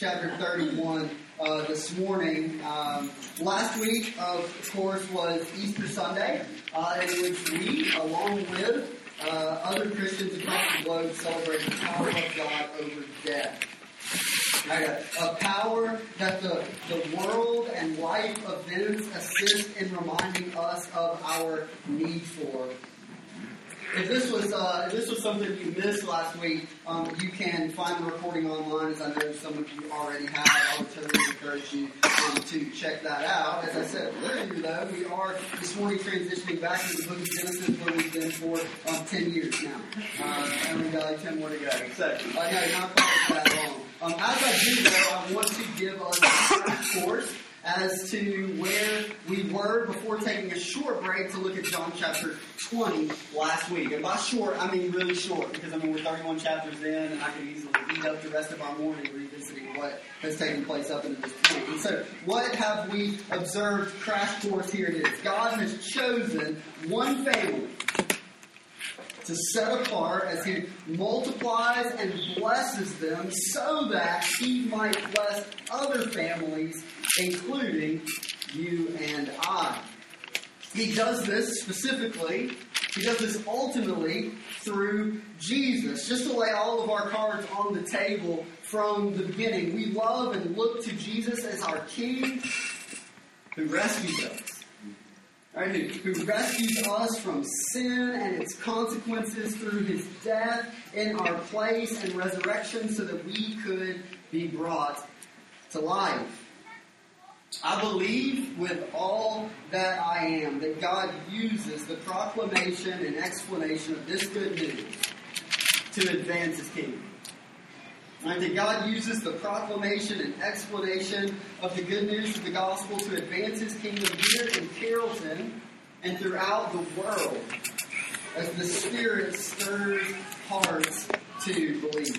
chapter 31 uh, this morning. Um, last week, of course, was Easter Sunday, uh, in which we, along with uh, other Christians across the globe, celebrate the power of God over death. Right, a, a, power that the, the world and life events assist in reminding us of our need for. If this was uh, if this was something you missed last week, um, you can find the recording online, as I know some of you already have. I would totally encourage you um, to check that out. As I said earlier, though, we are this morning transitioning back into the book of Genesis, where we've been for um, 10 years now. Uh, and we've got like 10 more to go. So, uh, no, not quite that long. Um, as I do, though, I want to give us a course as to where we were before taking a short break to look at John chapter 20 last week. And by short, I mean really short, because I mean we're 31 chapters in, and I could easily eat up the rest of our morning revisiting what has taken place up until this point. And so, what have we observed? Crash course here it is. God has chosen one family to set apart as he multiplies and blesses them so that he might bless other families, including you and I. He does this specifically, he does this ultimately through Jesus. Just to lay all of our cards on the table from the beginning, we love and look to Jesus as our King who rescues us right, who, who rescues us from sin and its consequences through his death in our place and resurrection so that we could be brought to life. I believe with all that I am that God uses the proclamation and explanation of this good news to advance his kingdom. Right, that God uses the proclamation and explanation of the good news of the gospel to advance his kingdom here in Carrollton and throughout the world as the Spirit stirs hearts to believe.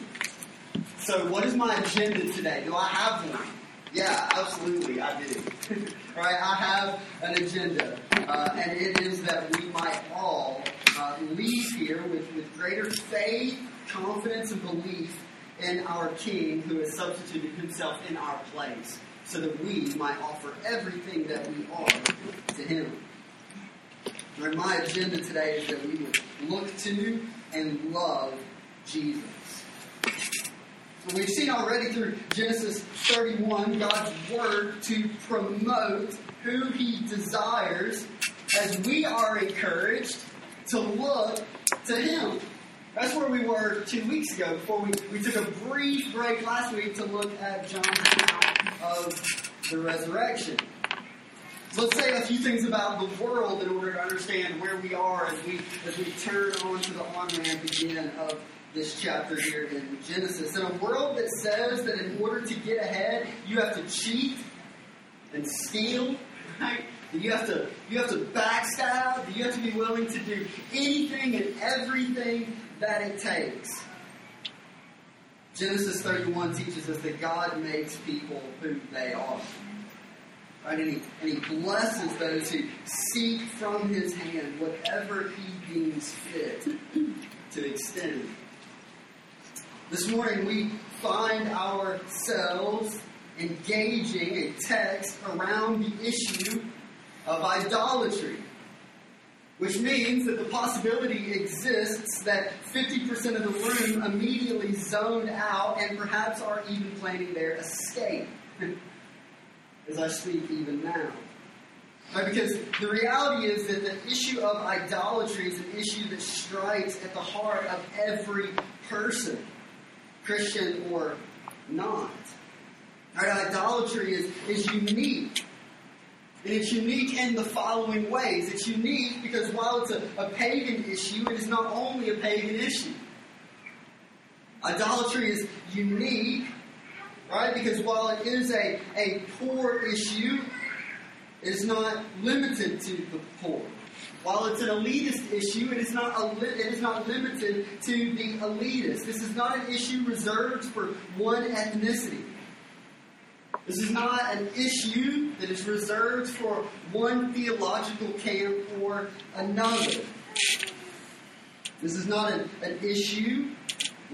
So, what is my agenda today? Do I have one? Yeah, absolutely, I do. right, I have an agenda, uh, and it is that we might all uh, leave here with, with greater faith, confidence, and belief in our King who has substituted himself in our place so that we might offer everything that we are to him. And my agenda today is that we would look to and love Jesus. We've seen already through Genesis 31 God's word to promote who he desires as we are encouraged to look to him. That's where we were two weeks ago before we, we took a brief break last week to look at John's account of the resurrection. So let's say a few things about the world in order to understand where we are as we as we turn on to the on-ramp again of this chapter here in Genesis. In a world that says that in order to get ahead, you have to cheat and steal, right? You have to you have to backstab. You have to be willing to do anything and everything that it takes. Genesis 31 teaches us that God makes people who they are. Right? And, he, and he blesses those who seek from his hand whatever he deems fit to extend. This morning we find ourselves engaging a text around the issue of idolatry which means that the possibility exists that 50% of the room immediately zoned out and perhaps are even planning their escape as I speak even now. Right, because the reality is that the issue of idolatry is an issue that strikes at the heart of every person, Christian or not. Right, idolatry is, is unique and it's unique in the following ways. It's unique because while it's a, a pagan issue, it is not only a pagan issue. Idolatry is unique, right? Because while it is a, a poor issue, it is not limited to the poor. While it's an elitist issue, it is not a, it is not limited to the elitist. This is not an issue reserved for one ethnicity. This is not an issue that is reserved for one theological camp or another. This is not an, an issue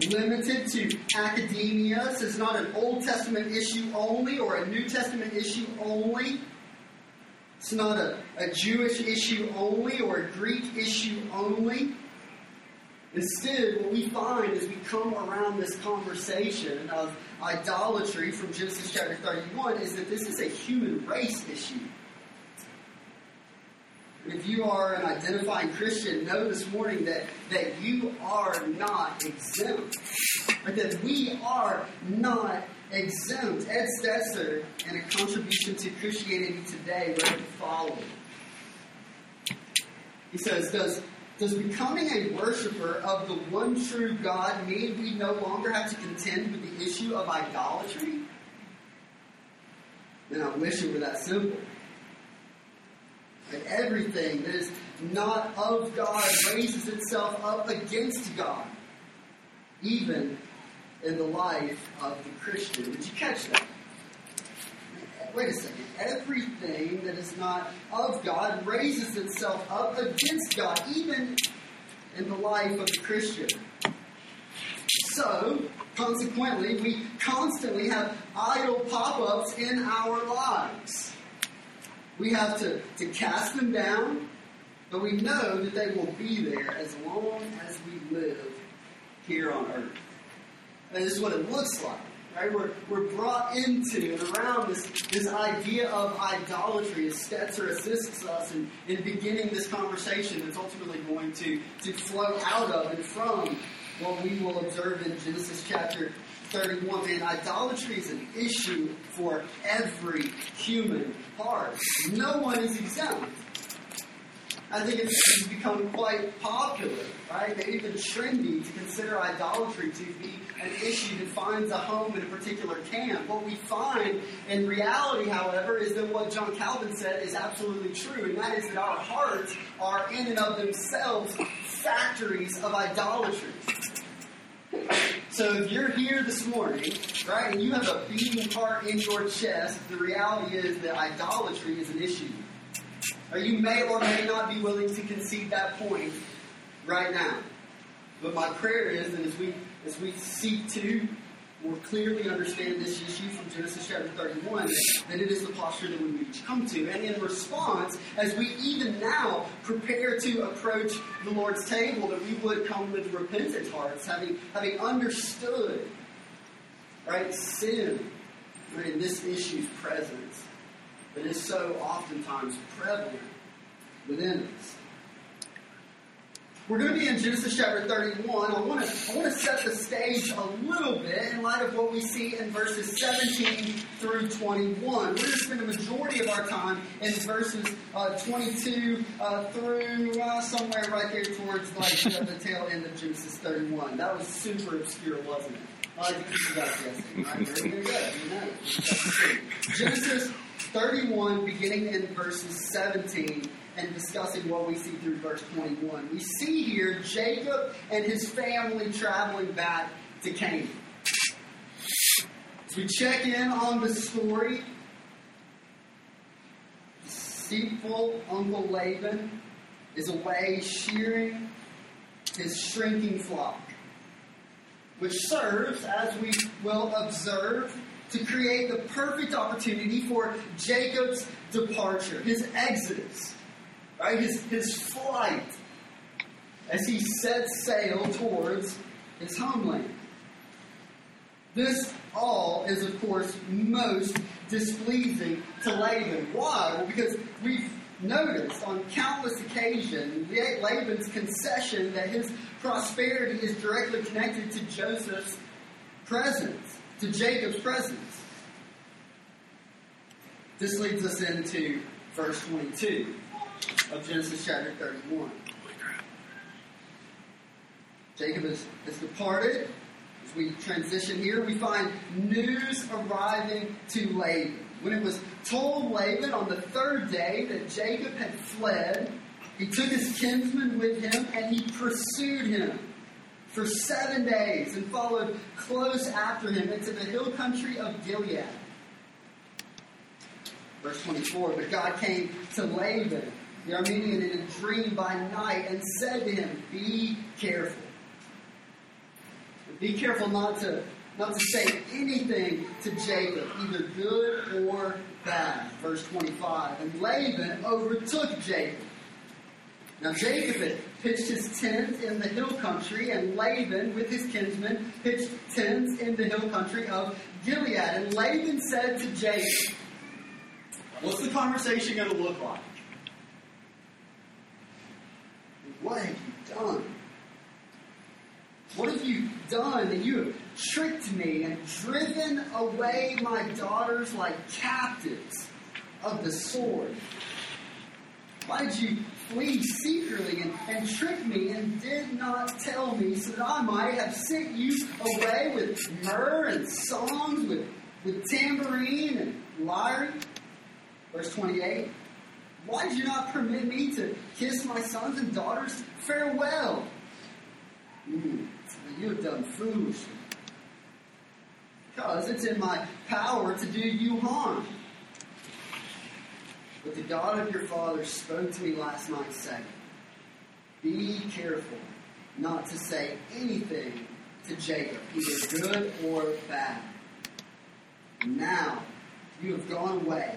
limited to academia. This is not an Old Testament issue only or a New Testament issue only. It's not a, a Jewish issue only or a Greek issue only. Instead, what we find as we come around this conversation of idolatry from Genesis chapter 31 is that this is a human race issue. And If you are an identifying Christian, know this morning that, that you are not exempt. But that we are not exempt. Ed Stetzer, and a contribution to Christianity Today, wrote the following. He says, Does does becoming a worshiper of the one true God mean we no longer have to contend with the issue of idolatry? And I wish it were that simple. That everything that is not of God raises itself up against God, even in the life of the Christian. Did you catch that? Wait a second. Everything that is not of God raises itself up against God, even in the life of the Christian. So, consequently, we constantly have idol pop ups in our lives. We have to, to cast them down, but we know that they will be there as long as we live here on earth. And this is what it looks like. Right? We're, we're brought into and around this, this idea of idolatry as Stetzer assists us in, in beginning this conversation that's ultimately going to, to flow out of and from what we will observe in Genesis chapter 31. And idolatry is an issue for every human heart. No one is exempt. I think it's become quite popular, right? Even trendy to consider idolatry to be an issue that finds a home in a particular camp. What we find in reality, however, is that what John Calvin said is absolutely true, and that is that our hearts are in and of themselves factories of idolatry. So if you're here this morning, right, and you have a beating heart in your chest, the reality is that idolatry is an issue. Or you may or may not be willing to concede that point right now. But my prayer is that as we as we seek to more clearly understand this issue from Genesis chapter 31, that it is the posture that we would each come to. And in response, as we even now prepare to approach the Lord's table, that we would come with repentant hearts, having, having understood right, sin right, in this issue's presence that is so oftentimes prevalent within us. We're going to be in Genesis chapter 31. I want to I want to set the stage a little bit in light of what we see in verses 17 through 21. We're going to spend the majority of our time in verses uh, 22 uh, through uh, somewhere right there towards like the tail end of Genesis 31. That was super obscure, wasn't it? I guessing. Genesis 31, beginning in verses 17 and discussing what we see through verse 21. We see here Jacob and his family traveling back to Canaan. As we check in on the story, deceitful Uncle Laban is away shearing his shrinking flock, which serves, as we will observe, to create the perfect opportunity for Jacob's departure, his exodus right? His, his flight as he sets sail towards his homeland. This all is, of course, most displeasing to Laban. Why? Well, because we've noticed on countless occasions Laban's concession that his prosperity is directly connected to Joseph's presence, to Jacob's presence. This leads us into verse 22 of Genesis chapter 31. Jacob has, has departed. As we transition here, we find news arriving to Laban. When it was told Laban on the third day that Jacob had fled, he took his kinsman with him and he pursued him for seven days and followed close after him into the hill country of Gilead. Verse 24 But God came to Laban the Aramean in a dream by night and said to him, Be careful. be careful not to not to say anything to Jacob, either good or bad. Verse 25. And Laban overtook Jacob. Now Jacob had pitched his tent in the hill country, and Laban, with his kinsmen, pitched tents in the hill country of Gilead. And Laban said to Jacob, What's the conversation going to look like? What have you done? What have you done that you have tricked me and driven away my daughters like captives of the sword? Why did you flee secretly and, and trick me and did not tell me so that I might have sent you away with myrrh and songs, with, with tambourine and lyre? Verse 28. Why did you not permit me to kiss my sons and daughters farewell? Mm, you have done foolishly. Because it's in my power to do you harm. But the God of your father spoke to me last night, saying, Be careful not to say anything to Jacob, either good or bad. Now you have gone away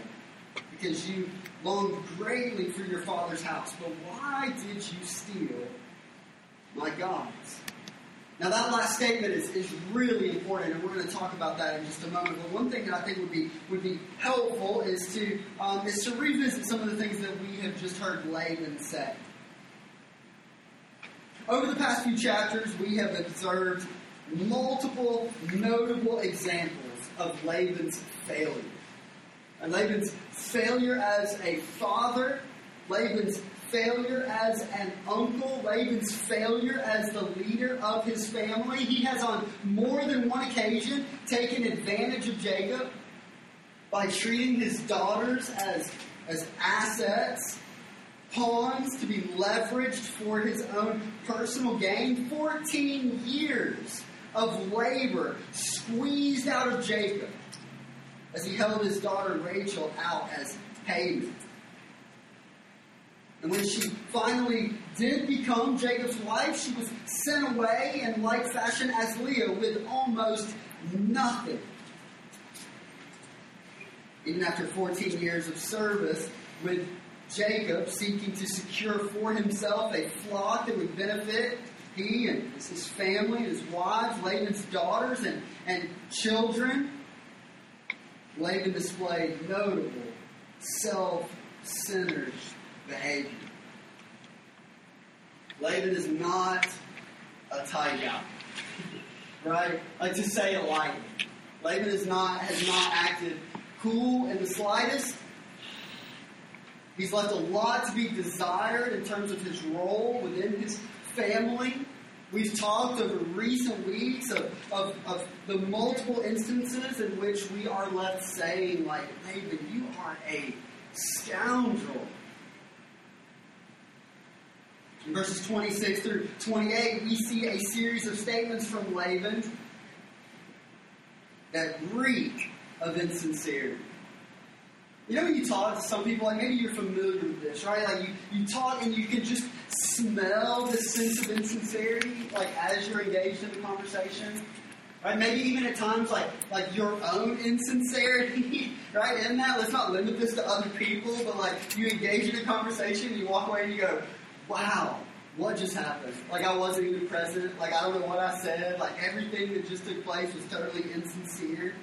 because you longed greatly for your father's house. But why did you steal my gods? Now, that last statement is, is really important, and we're going to talk about that in just a moment. But one thing that I think would be would be helpful is to um, is to revisit some of the things that we have just heard Laban say. Over the past few chapters, we have observed multiple notable examples of Laban's failure. And Laban's failure as a father, Laban's failure as an uncle, Laban's failure as the leader of his family. He has on more than one occasion taken advantage of Jacob by treating his daughters as, as assets, pawns to be leveraged for his own personal gain. 14 years of labor squeezed out of Jacob as he held his daughter Rachel out as payment. And when she finally did become Jacob's wife, she was sent away in like fashion as Leah with almost nothing. Even after 14 years of service with Jacob, seeking to secure for himself a flock that would benefit he and his family, his wives, Laban's daughters, and, and children, Laban displayed notable self centered behavior. Laban is not a tight guy. right? Like to say it lightly. Laban is not has not acted cool in the slightest. He's left a lot to be desired in terms of his role within his family. We've talked over recent weeks of, of, of, the multiple instances in which we are left saying, like, Laban, you are a scoundrel. In verses 26 through 28, we see a series of statements from Laban that reek of insincerity. You know when you talk to some people, like maybe you're familiar with this, right? Like you, you talk and you can just smell the sense of insincerity, like as you're engaged in the conversation. Right? Maybe even at times like like your own insincerity, right? In that, let's not limit this to other people, but like you engage in a conversation, you walk away and you go, wow, what just happened? Like I wasn't even present. Like I don't know what I said. Like everything that just took place was totally insincere.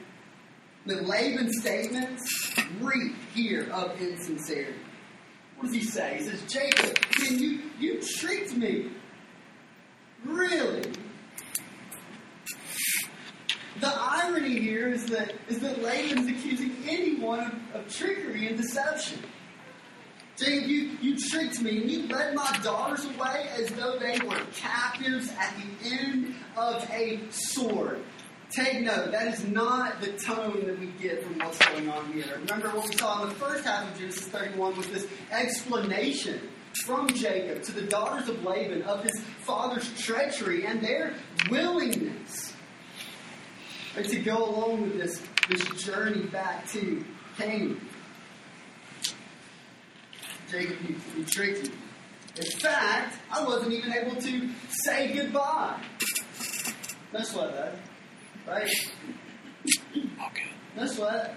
The Laban's statements reek here of insincerity. What does he say? He says, Jacob, man, you, you tricked me. Really? The irony here is that is that Laban's accusing anyone of, of trickery and deception. Jacob, you, you tricked me and you led my daughters away as though they were captives at the end of a sword. Take note, that is not the tone that we get from what's going on here. Remember what we saw in the first half of Genesis 31 was this explanation from Jacob to the daughters of Laban of his father's treachery and their willingness to go along with this, this journey back to Canaan. Jacob, you, you tricked me. In fact, I wasn't even able to say goodbye. No sweat, that. Right? Okay. No sweat.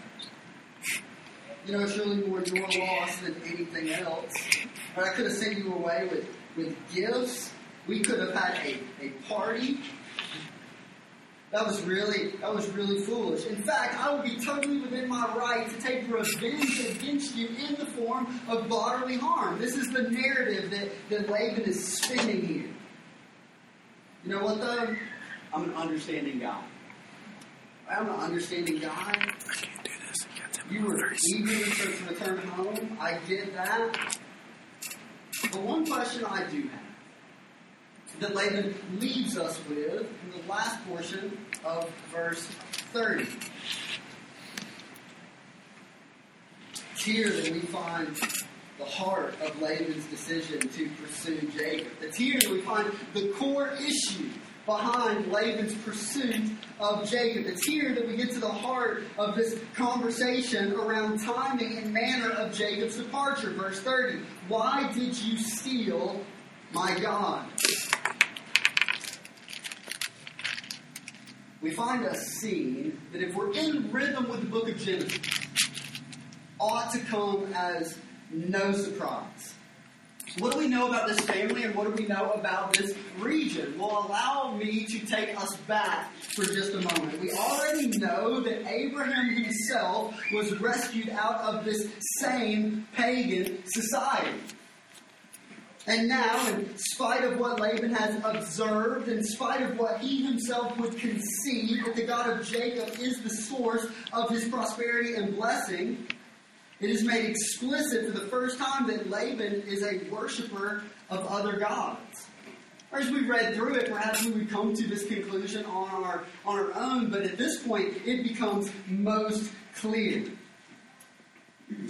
You know, it's really more your loss than anything else. But I could have sent you away with, with gifts. We could have had a, a party. That was really that was really foolish. In fact, I would be totally within my right to take revenge against you in the form of bodily harm. This is the narrative that, that Laban is spinning here. You know what though? I'm an understanding guy. I'm an understanding guy. I can't do this. To You were first. eager to return home. I get that. But one question I do have that Laban leaves us with in the last portion of verse 30. It's here that we find the heart of Laban's decision to pursue Jacob. It's here that we find the core issue behind Laban's pursuit of Jacob. It's here that we get to the heart of this conversation around timing and manner of Jacob's departure. Verse 30. Why did you steal my God? We find a scene that if we're in rhythm with the book of Genesis, ought to come as no surprise. What do we know about this family and what do we know about this region? Well, allow me to take us back for just a moment. We already know that Abraham himself was rescued out of this same pagan society. And now, in spite of what Laban has observed, in spite of what he himself would concede that the God of Jacob is the source of his prosperity and blessing, it is made explicit for the first time that Laban is a worshiper of other gods. As we read through it, perhaps we would come to this conclusion on our, on our own, but at this point, it becomes most clear.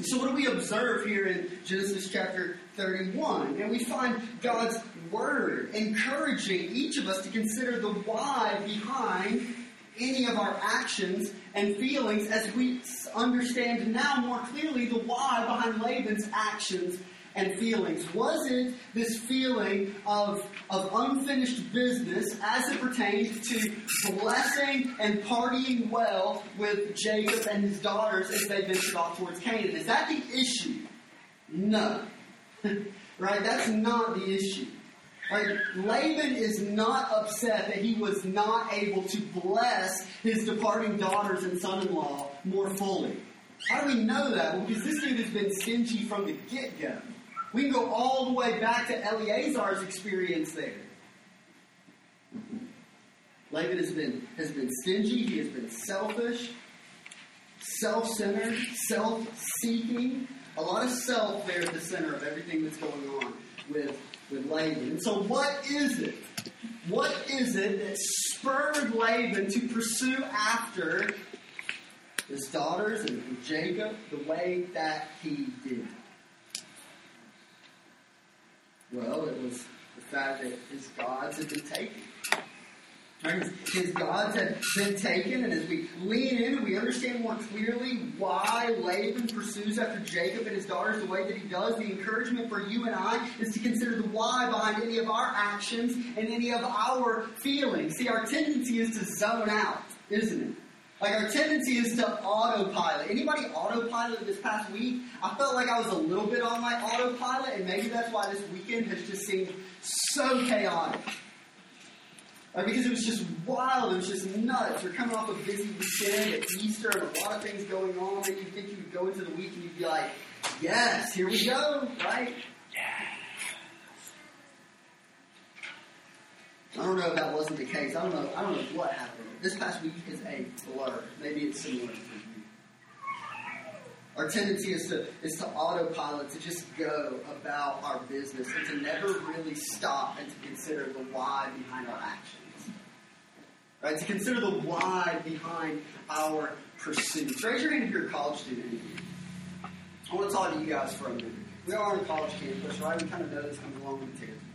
So, what do we observe here in Genesis chapter 31? And we find God's word encouraging each of us to consider the why behind any of our actions and feelings as we understand now more clearly the why behind Laban's actions and feelings. Was it this feeling of, of unfinished business as it pertains to blessing and partying well with Jacob and his daughters as they ventured off towards Canaan? Is that the issue? No. right? That's not the issue. Right? Laban is not upset that he was not able to bless his departing daughters and son-in-law more fully. How do we know that? Well, because this dude has been stingy from the get-go. We can go all the way back to Eleazar's experience there. Laban has been has been stingy. He has been selfish, self-centered, self-seeking. A lot of self there at the center of everything that's going on with with Laban. And so, what is it? What is it that spurred Laban to pursue after his daughters and, and Jacob the way that he did? Well, it was the fact that his gods had been taken. Right? His gods had been taken, and as we lean in, we understand more clearly why Laban pursues after Jacob and his daughters the way that he does. The encouragement for you and I is to consider the why behind any of our actions and any of our feelings. See, our tendency is to zone out, isn't it? Like our tendency is to autopilot. Anybody autopilot this past week? I felt like I was a little bit on my autopilot, and maybe that's why this weekend has just seemed so chaotic. Right, because it was just wild, it was just nuts. You're coming off a busy weekend at Easter and a lot of things going on, and you think you would go into the week and you'd be like, yes, here we go, right? I don't know if that wasn't the case. I don't know. I don't know what happened. This past week is a blur. Maybe it's similar for you. Our tendency is to is to autopilot, to just go about our business, and to never really stop and to consider the why behind our actions. Right? To consider the why behind our pursuits. Raise your hand if you're a college student. I want to talk to you guys for a minute. We are on a college campus, right? We kind of know this comes along with the territory.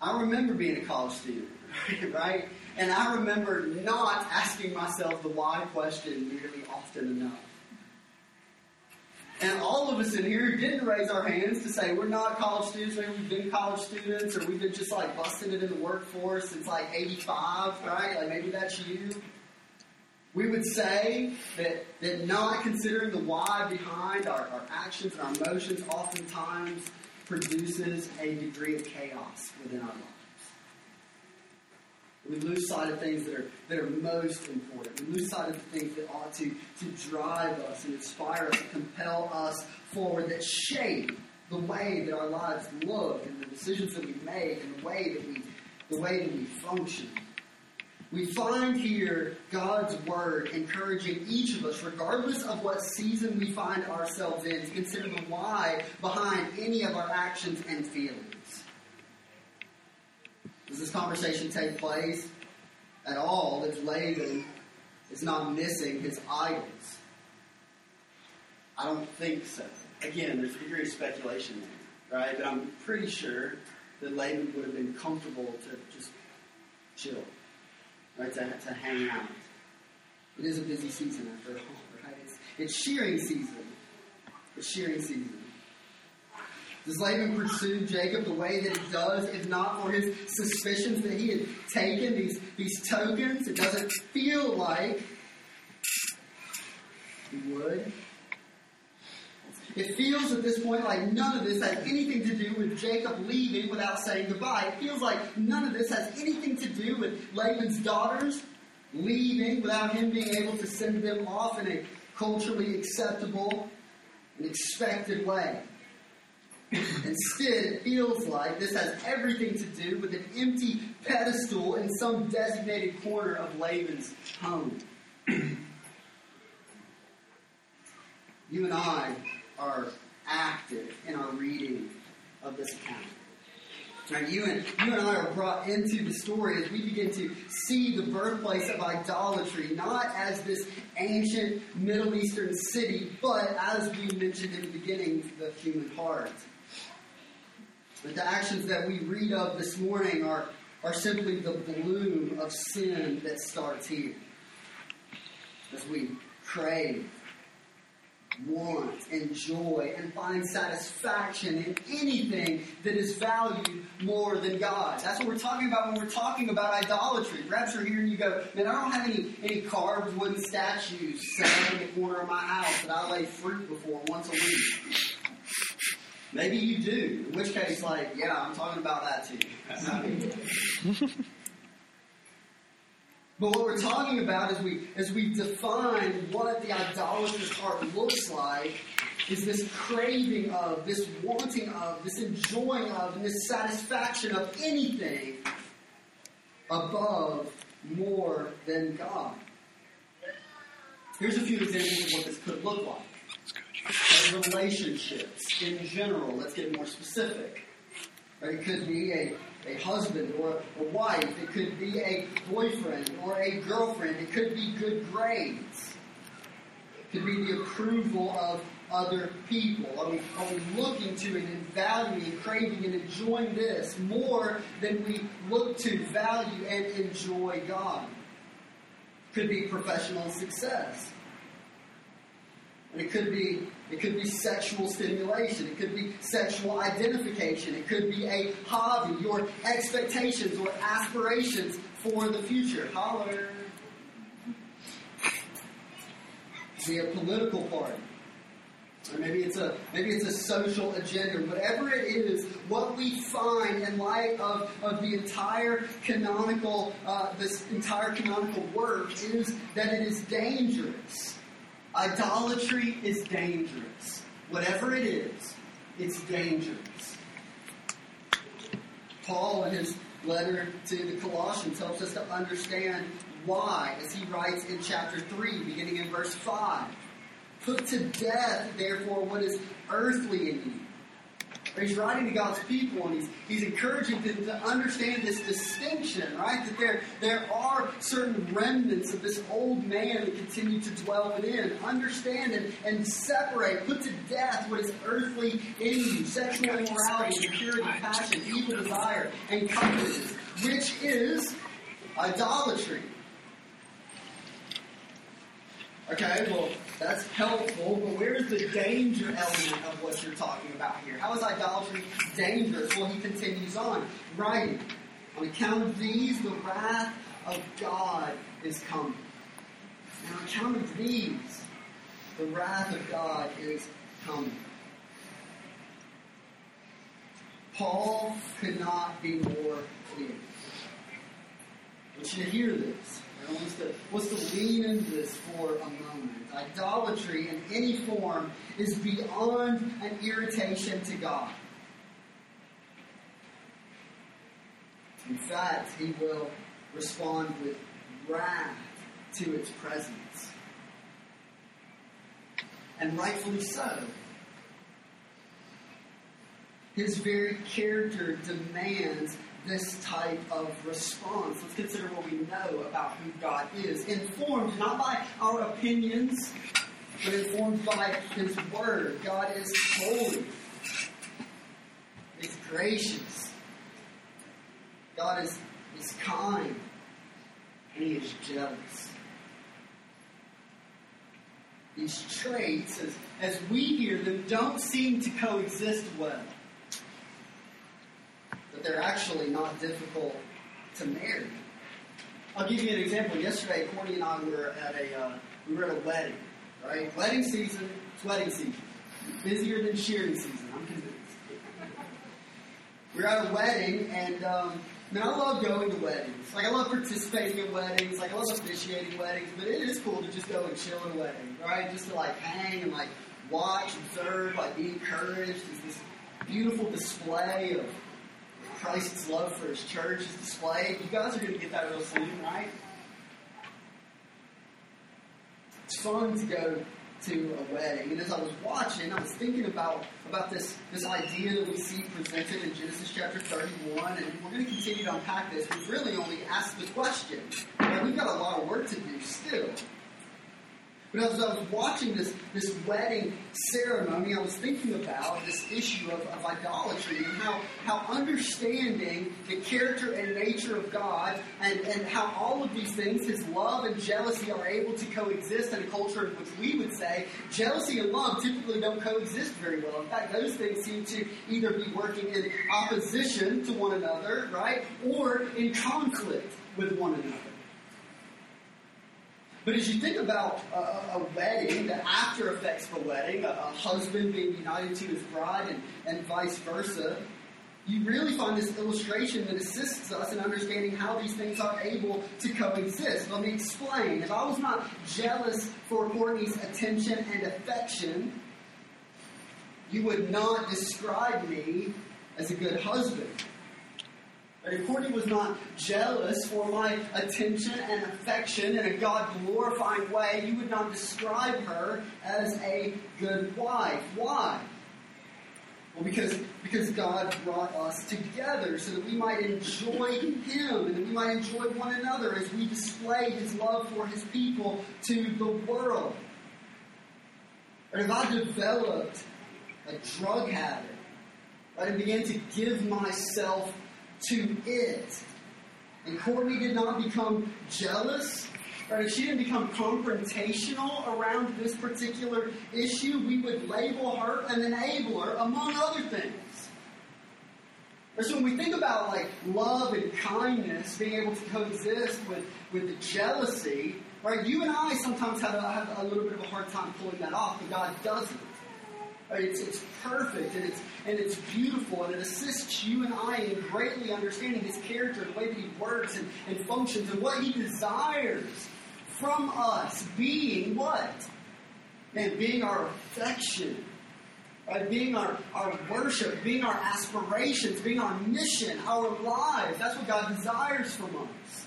I remember being a college student, right? And I remember not asking myself the why question nearly often enough. And all of us in here didn't raise our hands to say we're not college students, maybe we've been college students, or we've been just like busting it in the workforce since like 85, right? Like maybe that's you. We would say that, that not considering the why behind our, our actions and our emotions oftentimes produces a degree of chaos within our lives. We lose sight of things that are, that are most important. We lose sight of the things that ought to, to drive us and inspire us and compel us forward, that shape the way that our lives look and the decisions that we make and the way that we, the way that we function. We find here God's Word encouraging each of us, regardless of what season we find ourselves in, to consider the why behind any of our actions and feelings. Does this conversation take place at all if Laban is not missing his idols? I don't think so. Again, there's a degree of speculation there, right? But I'm pretty sure that Laban would have been comfortable to just chill, right? To, to hang out. It is a busy season after all, right? It's, it's shearing season. It's shearing season. Does Laban pursue Jacob the way that he does, if not for his suspicions that he had taken these, these tokens? It doesn't feel like he would. It feels at this point like none of this has anything to do with Jacob leaving without saying goodbye. It feels like none of this has anything to do with Laban's daughters leaving without him being able to send them off in a culturally acceptable and expected way. Instead, it feels like this has everything to do with an empty pedestal in some designated corner of Laban's home. you and I are active in our reading of this account. Now, you and you and I are brought into the story as we begin to see the birthplace of idolatry, not as this ancient Middle Eastern city, but as we mentioned in the beginning, the human heart. But the actions that we read of this morning are, are simply the bloom of sin that starts here. As we crave, want, enjoy, and find satisfaction in anything that is valued more than God. That's what we're talking about when we're talking about idolatry. Perhaps you're here and you go, man, I don't have any, any carved wooden statues set in the corner of my house that I lay fruit before once a week. Maybe you do. In which case, like, yeah, I'm talking about that too. but what we're talking about is we as we define what the idolatrous heart looks like is this craving of, this wanting of, this enjoying of, and this satisfaction of anything above more than God. Here's a few examples of what this could look like relationships in general. Let's get more specific. Right? It could be a, a husband or a wife. It could be a boyfriend or a girlfriend. It could be good grades. It could be the approval of other people? Are we, are we looking to and valuing, craving, and enjoying this more than we look to value and enjoy God? Could be professional success. And it could be it could be sexual stimulation. It could be sexual identification. It could be a hobby, your expectations or aspirations for the future. Holler. Be a political party. Or maybe it's a maybe it's a social agenda. Whatever it is, what we find in light of, of the entire canonical uh, this entire canonical work is that it is dangerous Idolatry is dangerous. Whatever it is, it's dangerous. Paul, in his letter to the Colossians, helps us to understand why, as he writes in chapter 3, beginning in verse 5. Put to death, therefore, what is earthly in you he's writing to God's people and he's, he's encouraging them to understand this distinction, right? That there, there are certain remnants of this old man that continue to dwell within. Understand and, and separate, put to death what is earthly in you sexual immorality, impurity, passion, evil desire, and covetousness, which is idolatry. Okay, well, that's helpful, but where's the danger element of what you're talking about here? How is idolatry dangerous? Well, he continues on, writing, On account of these, the wrath of God is coming. On account of these, the wrath of God is coming. Paul could not be more clear. I want you to hear this. Wants to lean into this for a moment. Idolatry in any form is beyond an irritation to God. In fact, he will respond with wrath to its presence. And rightfully so. His very character demands this type of response. Let's consider what we know about who God is. Informed not by our opinions, but informed by His Word. God is holy. He's gracious. God is, is kind. And He is jealous. These traits, as, as we hear them, don't seem to coexist well they're actually not difficult to marry. I'll give you an example. Yesterday, Courtney and I were at a uh, we were at a wedding. Right, wedding season. It's wedding season. Busier than shearing season. I'm convinced. we are at a wedding, and um, man, I love going to weddings. Like I love participating in weddings. Like I love officiating weddings. But it is cool to just go and chill in a wedding, right? Just to like hang and like watch, observe, like be encouraged. It's this beautiful display of Christ's love for his church is displayed. You guys are going to get that real soon, right? It's fun to go to a wedding. And as I was watching, I was thinking about, about this, this idea that we see presented in Genesis chapter 31, and we're going to continue to unpack this. We've really only asked the question. Right? We've got a lot of work to do still. But as I was watching this, this wedding ceremony, I was thinking about this issue of, of idolatry and how, how understanding the character and nature of God and, and how all of these things, his love and jealousy, are able to coexist in a culture in which we would say jealousy and love typically don't coexist very well. In fact, those things seem to either be working in opposition to one another, right, or in conflict with one another. But as you think about a, a wedding, the after effects of a wedding, a, a, husband being united to his bride and, and vice versa, you really find this illustration that assists us in understanding how these things are able to coexist. Let me explain. If I was not jealous for Courtney's attention and affection, you would not describe me as a good husband. If Courtney was not jealous for my attention and affection in a God glorifying way, you would not describe her as a good wife. Why? Well, because, because God brought us together so that we might enjoy Him and that we might enjoy one another as we display His love for His people to the world. But if I developed a drug habit, right, and began to give myself to it. And Courtney did not become jealous? If she didn't become confrontational around this particular issue, we would label her an enabler, among other things. So when we think about like love and kindness being able to coexist with, with the jealousy, right? You and I sometimes have a, have a little bit of a hard time pulling that off, but God doesn't. It's, it's perfect and it's, and it's beautiful and it assists you and I in greatly understanding his character, the way that he works and, and functions and what he desires from us being what? And being our affection, right? being our, our worship, being our aspirations, being our mission, our lives. That's what God desires from us.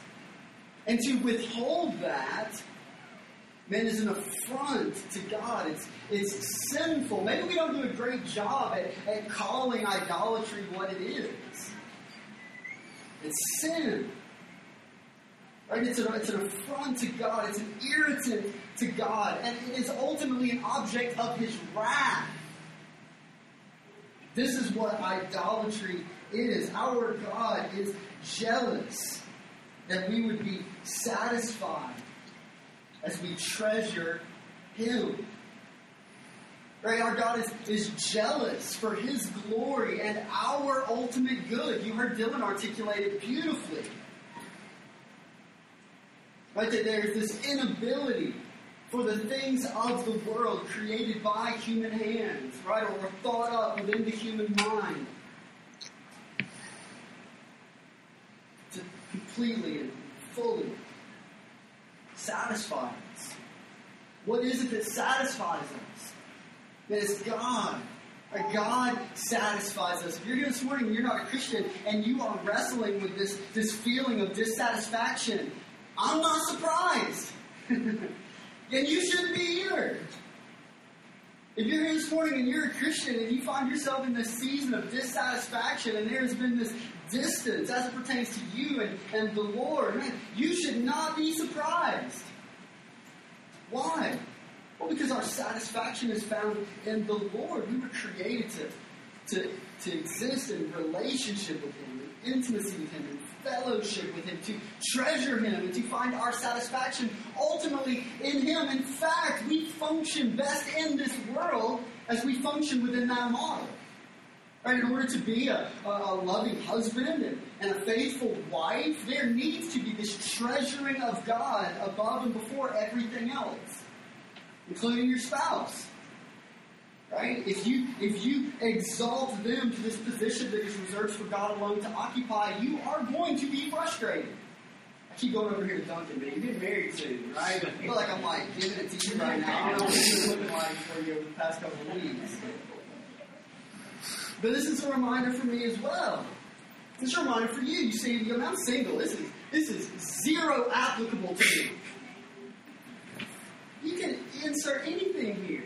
And to withhold that man, is an affront to God. It's, it's sinful. Maybe we don't do a great job at, at calling idolatry what it is. It's sin. Right? It's an, it's an affront to God. It's an irritant to God. And it is ultimately an object of His wrath. This is what idolatry is. Our God is jealous that we would be satisfied as we treasure Him. Right? Our God is, is jealous for His glory and our ultimate good. You heard Dylan articulate it beautifully. Right? That there's this inability for the things of the world created by human hands, right? Or thought up within the human mind to completely and fully satisfy us. What is it that satisfies us? That is God. Our God satisfies us. If you're here this morning and you're not a Christian and you are wrestling with this, this feeling of dissatisfaction, I'm not surprised. and you shouldn't be either. If you're here this morning and you're a Christian and you find yourself in this season of dissatisfaction and there's been this distance as it pertains to you and, and the Lord, man, you should not be surprised. Why? Well, because our satisfaction is found in the Lord. We were created to, to, to exist in relationship with Him, in intimacy with Him, in fellowship with Him, to treasure Him, and to find our satisfaction ultimately in Him. In fact, we function best in this world as we function within that model. Right, in order to be a, a, loving husband and, and, a faithful wife, there needs to be this treasuring of God above and before everything else, including your spouse. Right? If you if you exalt them to this position that is reserved for God alone to occupy, you are going to be frustrated. I keep going over here to Duncan, man. You're getting married soon, right? I feel like I'm like giving it to you right now. I don't know what it's looking like for you over the past couple of weeks. But this is a reminder for me as well. It's a reminder for you. You see, I'm single. This is this is zero applicable to me. You can insert anything here.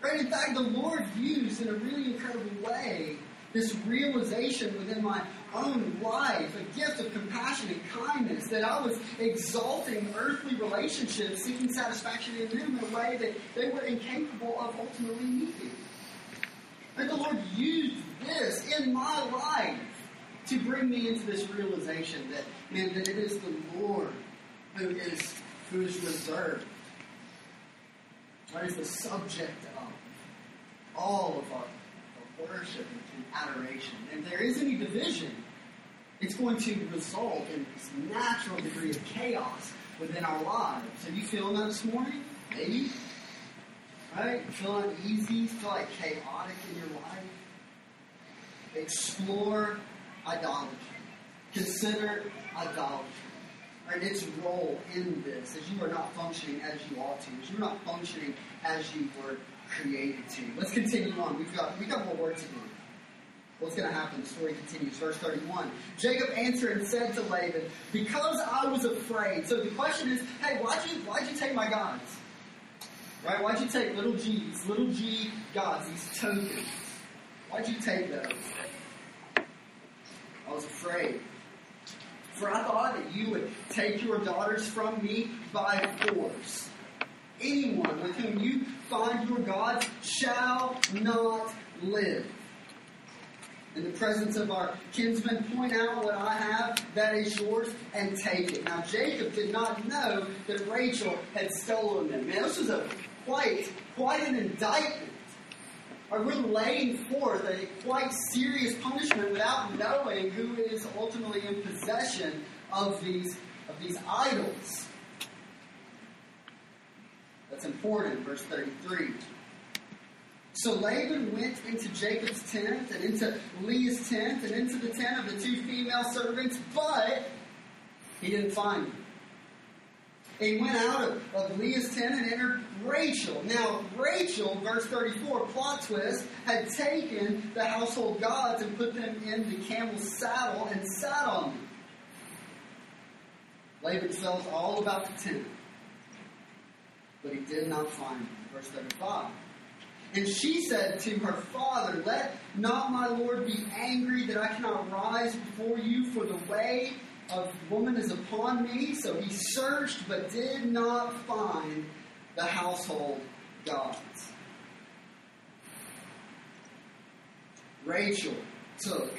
Right? In fact, the Lord used in a really incredible way this realization within my own life, a gift of compassion and kindness, that I was exalting earthly relationships, seeking satisfaction in them in a way that they were incapable of ultimately meeting. And the Lord used this in my life to bring me into this realization that, man, that it is the Lord who is who is reserved. What is the subject of all of our, our worship and adoration. And if there is any division, it's going to result in this natural degree of chaos within our lives. Have you feeling that this morning? Maybe. Right? Feel uneasy? Feel like chaotic in your life? Explore idolatry. Consider idolatry. Right? Its role in this, as you are not functioning as you ought to, you're not functioning as you were created to. Let's continue on. We've got we've got more work to do. What's going to happen? The story continues. Verse 31. Jacob answered and said to Laban, Because I was afraid. So the question is, hey, why'd you why'd you take my gods? Right? Why'd you take little g's, little g gods, these tokens? Why'd you take those? I was afraid. For I thought that you would take your daughters from me by force. Anyone with whom you find your gods shall not live. In the presence of our kinsmen, point out what I have that is yours and take it. Now, Jacob did not know that Rachel had stolen them. Man, this was a quite, quite an indictment. Or we're laying forth a quite serious punishment without knowing who is ultimately in possession of these, of these idols. That's important, verse 33. So Laban went into Jacob's tent and into Leah's tent and into the tent of the two female servants, but he didn't find them. He went out of, of Leah's tent and entered Rachel. Now, Rachel, verse 34, plot twist, had taken the household gods and put them in the camel's saddle and sat on them. Laban tells all about the tent, but he did not find them. Verse 35. And she said to her father, Let not my Lord be angry that I cannot rise before you, for the way of woman is upon me. So he searched, but did not find the household gods. Rachel took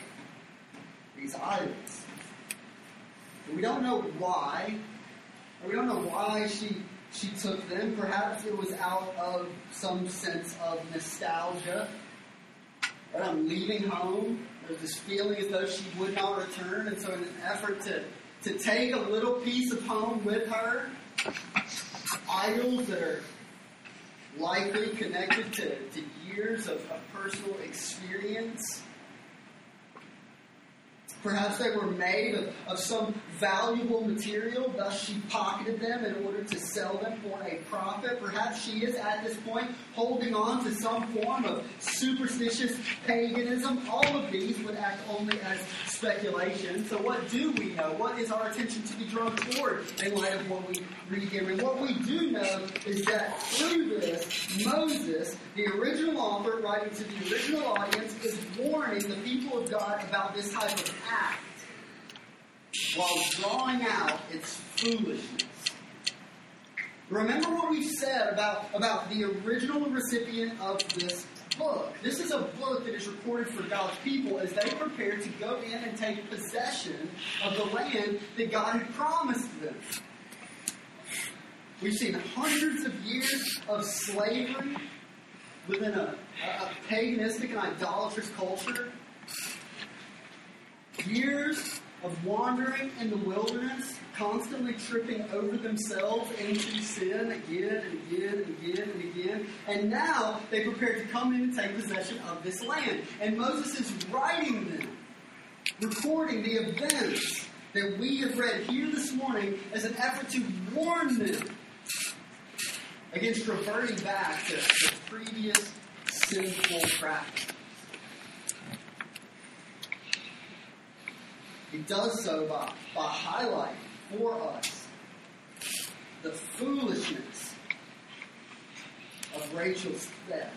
these idols. we don't know why We don't know why she she took them. Perhaps it was out of some sense of nostalgia. Right? I'm leaving home. There's this feeling as though she would not return, and so in an effort to to take a little piece of home with her, idols that are likely connected to, to years of, of personal experience Perhaps they were made of, of some valuable material, thus she pocketed them in order to sell them for a profit. Perhaps she is at this point holding on to some form of superstitious paganism. All of these would act only as speculation. So, what do we know? What is our attention to be drawn toward in light of what we read here? And what we do know is that through this, Moses, the original author writing to the original audience, is warning the people of God about this type of act while drawing out its foolishness. Remember what we said about, about the original recipient of this book. This is a book that is recorded for God's people as they prepare to go in and take possession of the land that God had promised them. We've seen hundreds of years of slavery within a, a, a paganistic and idolatrous culture Years of wandering in the wilderness, constantly tripping over themselves into sin again and again and again and again. And now they prepare to come in and take possession of this land. And Moses is writing them, recording the events that we have read here this morning as an effort to warn them against reverting back to previous sinful practice. He does so by, by highlighting for us the foolishness of Rachel's theft.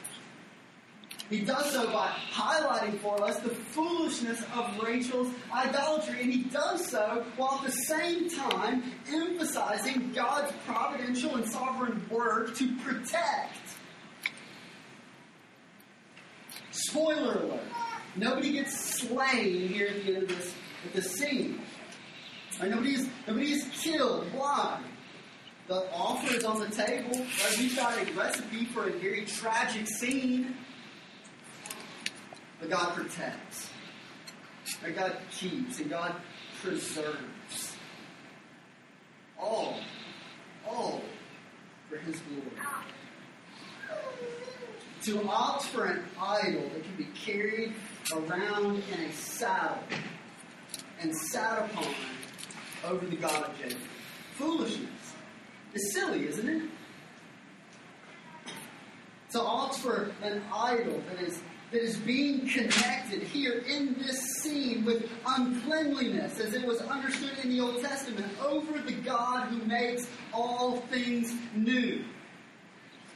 He does so by highlighting for us the foolishness of Rachel's idolatry, and he does so while at the same time emphasizing God's providential and sovereign work to protect. Spoiler alert. Nobody gets slain here at the end of this the scene. Right? Nobody is, nobody is killed. Why? The offer is on the table. Right? We've got a recipe for a very tragic scene. But God protects. Right? God keeps and God preserves. All, all for His glory. To opt for an idol that can be carried around in a saddle and sat upon over the God of Jacob. Foolishness. It's silly, isn't it? To opt for an idol that is that is being connected here in this scene with uncleanliness, as it was understood in the Old Testament, over the God who makes all things new.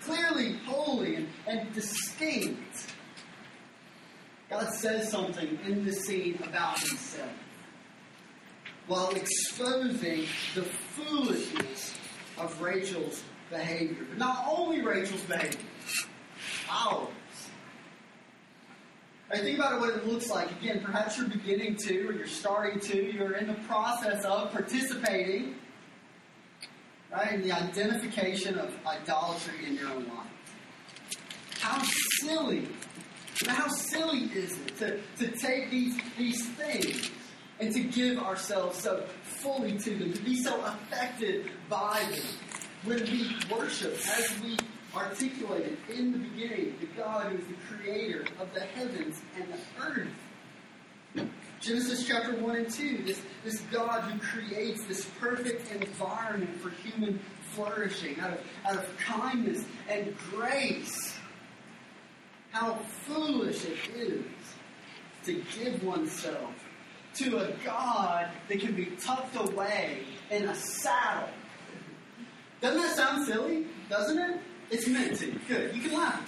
Clearly holy and, and distinct. God says something in this scene about himself while exposing the foolishness of Rachel's behavior. But not only Rachel's behavior, ours. I think about it, what it looks like. Again, perhaps you're beginning to, or you're starting to, you're in the process of participating, right, in the identification of idolatry in your own life. How silly, how silly is it to, to take these, these things and to give ourselves so fully to them, to be so affected by them. When we worship, as we articulated in the beginning, the God who is the creator of the heavens and the earth. Genesis chapter 1 and 2, this, this God who creates this perfect environment for human flourishing out of, out of kindness and grace. How foolish it is to give oneself to a God that can be tucked away in a saddle. Doesn't that sound silly? Doesn't it? It's meant to. Good. You can laugh at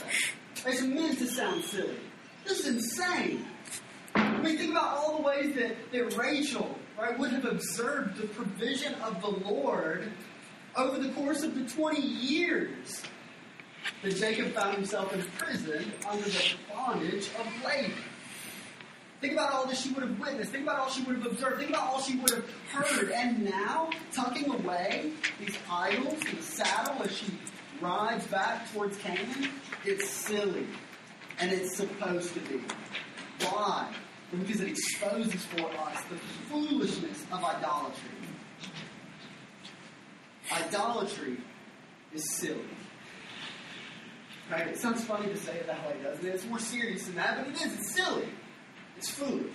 that. It's meant to sound silly. This is insane. I mean, think about all the ways that, that Rachel right, would have observed the provision of the Lord over the course of the 20 years that Jacob found himself in prison under the bondage of Laban. Think about all that she would have witnessed. Think about all she would have observed. Think about all she would have heard. And now, tucking away these idols in the saddle as she rides back towards Canaan, it's silly. And it's supposed to be. Why? Because it exposes for us the foolishness of idolatry. Idolatry is silly. Right? It sounds funny to say it that way, doesn't it? It's more serious than that, but it is. It's silly. It's foolish.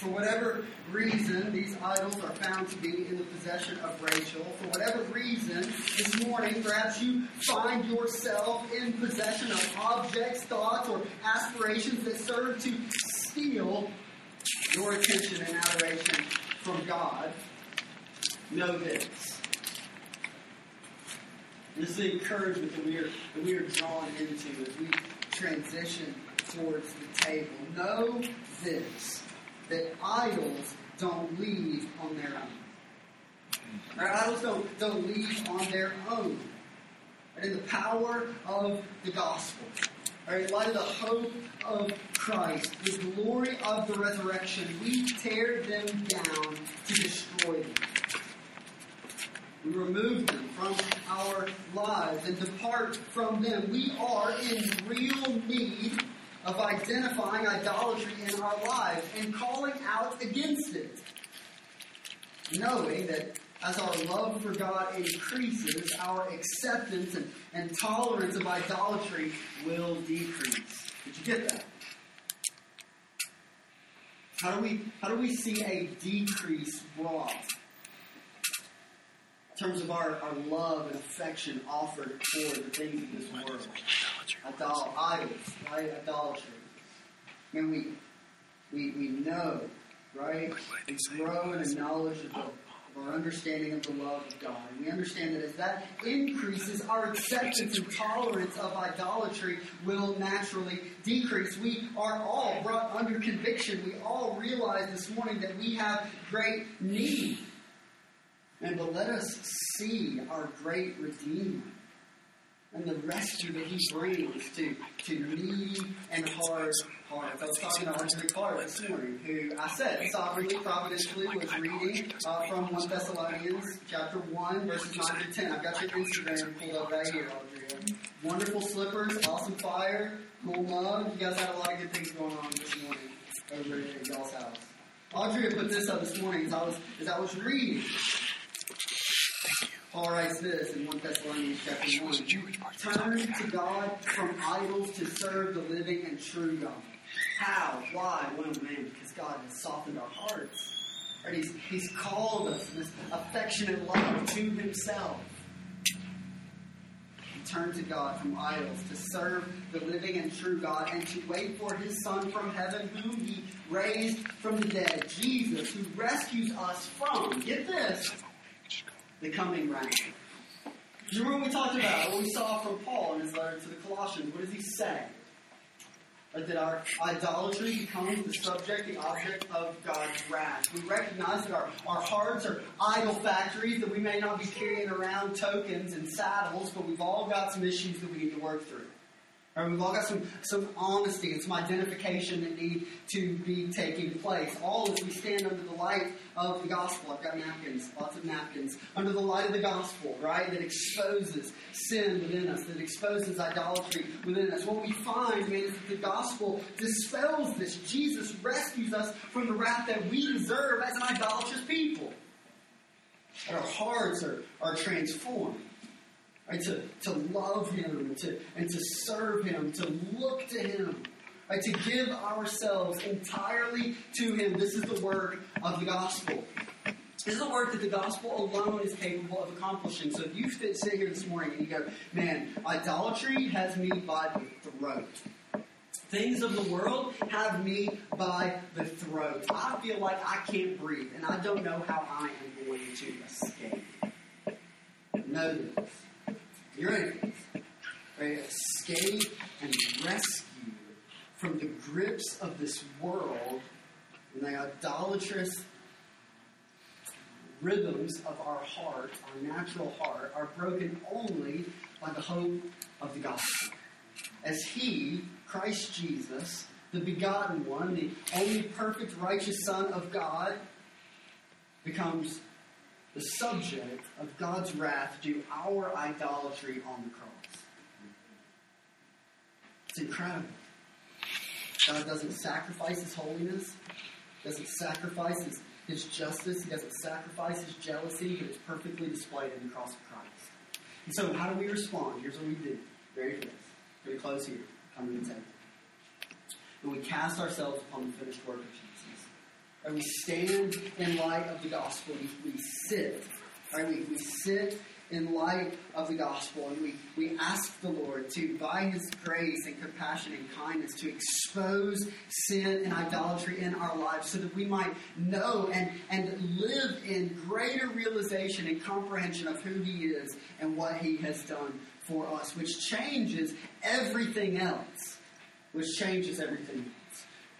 For whatever reason, these idols are found to be in the possession of Rachel. For whatever reason, this morning, perhaps you find yourself in possession of objects, thoughts, or aspirations that serve to steal your attention and adoration from God. Know this. This is the encouragement that we are, that we are drawn into as we transition towards the table. Know this that idols don't leave on their own. Our idols don't, don't leave on their own. And in the power of the gospel, or in light of the hope of Christ, the glory of the resurrection, we tear them down to destroy them. We remove them from our lives and depart from them. We are in real need of identifying idolatry in our lives and calling out against it. Knowing that as our love for God increases, our acceptance and, and tolerance of idolatry will decrease. Did you get that? How do we how do we see a decrease brought? In terms of our, our love and affection offered for the things of this world. Idol, idols, right? Idolatry. And we, we, we know, right? We grow in a knowledge of, the, of our understanding of the love of God. And we understand that as that increases, our acceptance and tolerance of idolatry will naturally decrease. We are all brought under conviction. We all realize this morning that we have great need. And but let us see our great Redeemer and the rescue that he brings to, to needy and hard hearts. I was talking to Arthur Clark this morning, who I said sovereignly, providentially was reading uh, from 1 Thessalonians chapter 1, verses 9 to 10. I've got your Instagram pulled up right here. Wonderful slippers, awesome fire, cool mug. You guys had a lot of good things going on this morning over at y'all's house. Audrey put this up this morning as I was, as I was reading. Paul writes this in 1 Thessalonians chapter 1. Turn to God from idols to serve the living and true God. How? Why? Well, man, because God has softened our hearts. Right? He's, he's called us in this affectionate love to Himself. Turn to God from idols to serve the living and true God and to wait for His Son from heaven, whom He raised from the dead, Jesus, who rescues us from, get this, the coming wrath. Do you remember we talked about? What we saw from Paul in his letter to the Colossians? What does he say? that our idolatry becomes the subject, the object of God's wrath. We recognize that our, our hearts are idol factories, that we may not be carrying around tokens and saddles, but we've all got some issues that we need to work through. Right, we've all got some, some honesty and some identification that need to be taking place. All as we stand under the light of the gospel. I've got napkins, lots of napkins. Under the light of the gospel, right, that exposes sin within us, that exposes idolatry within us. What we find, man, is that the gospel dispels this. Jesus rescues us from the wrath that we deserve as an idolatrous people. Our hearts are, are transformed. Right, to, to love Him to, and to serve Him, to look to Him, right, to give ourselves entirely to Him. This is the work of the gospel. This is the work that the gospel alone is capable of accomplishing. So if you sit here this morning and you go, man, idolatry has me by the throat. Things of the world have me by the throat. I feel like I can't breathe, and I don't know how I am going to escape. Know this. You're right? escape and rescue from the grips of this world and the idolatrous rhythms of our heart, our natural heart, are broken only by the hope of the gospel. As He, Christ Jesus, the begotten one, the only perfect, righteous Son of God, becomes the subject of God's wrath to our idolatry on the cross. It's incredible. God doesn't sacrifice his holiness, doesn't sacrifice his, his justice, he doesn't sacrifice his jealousy, but it's perfectly displayed in the cross of Christ. And so, how do we respond? Here's what we do. Very. Going to close here. Come to the table. And we cast ourselves upon the finished work of Jesus. We stand in light of the gospel. We, we sit. Right? We, we sit in light of the gospel and we, we ask the Lord to, by His grace and compassion and kindness, to expose sin and idolatry in our lives so that we might know and, and live in greater realization and comprehension of who He is and what He has done for us, which changes everything else. Which changes everything.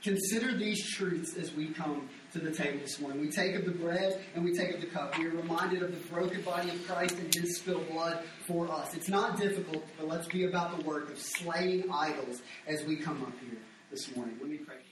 Consider these truths as we come to the table this morning. We take of the bread and we take of the cup. We are reminded of the broken body of Christ and his spilled blood for us. It's not difficult, but let's be about the work of slaying idols as we come up here this morning. Let me pray.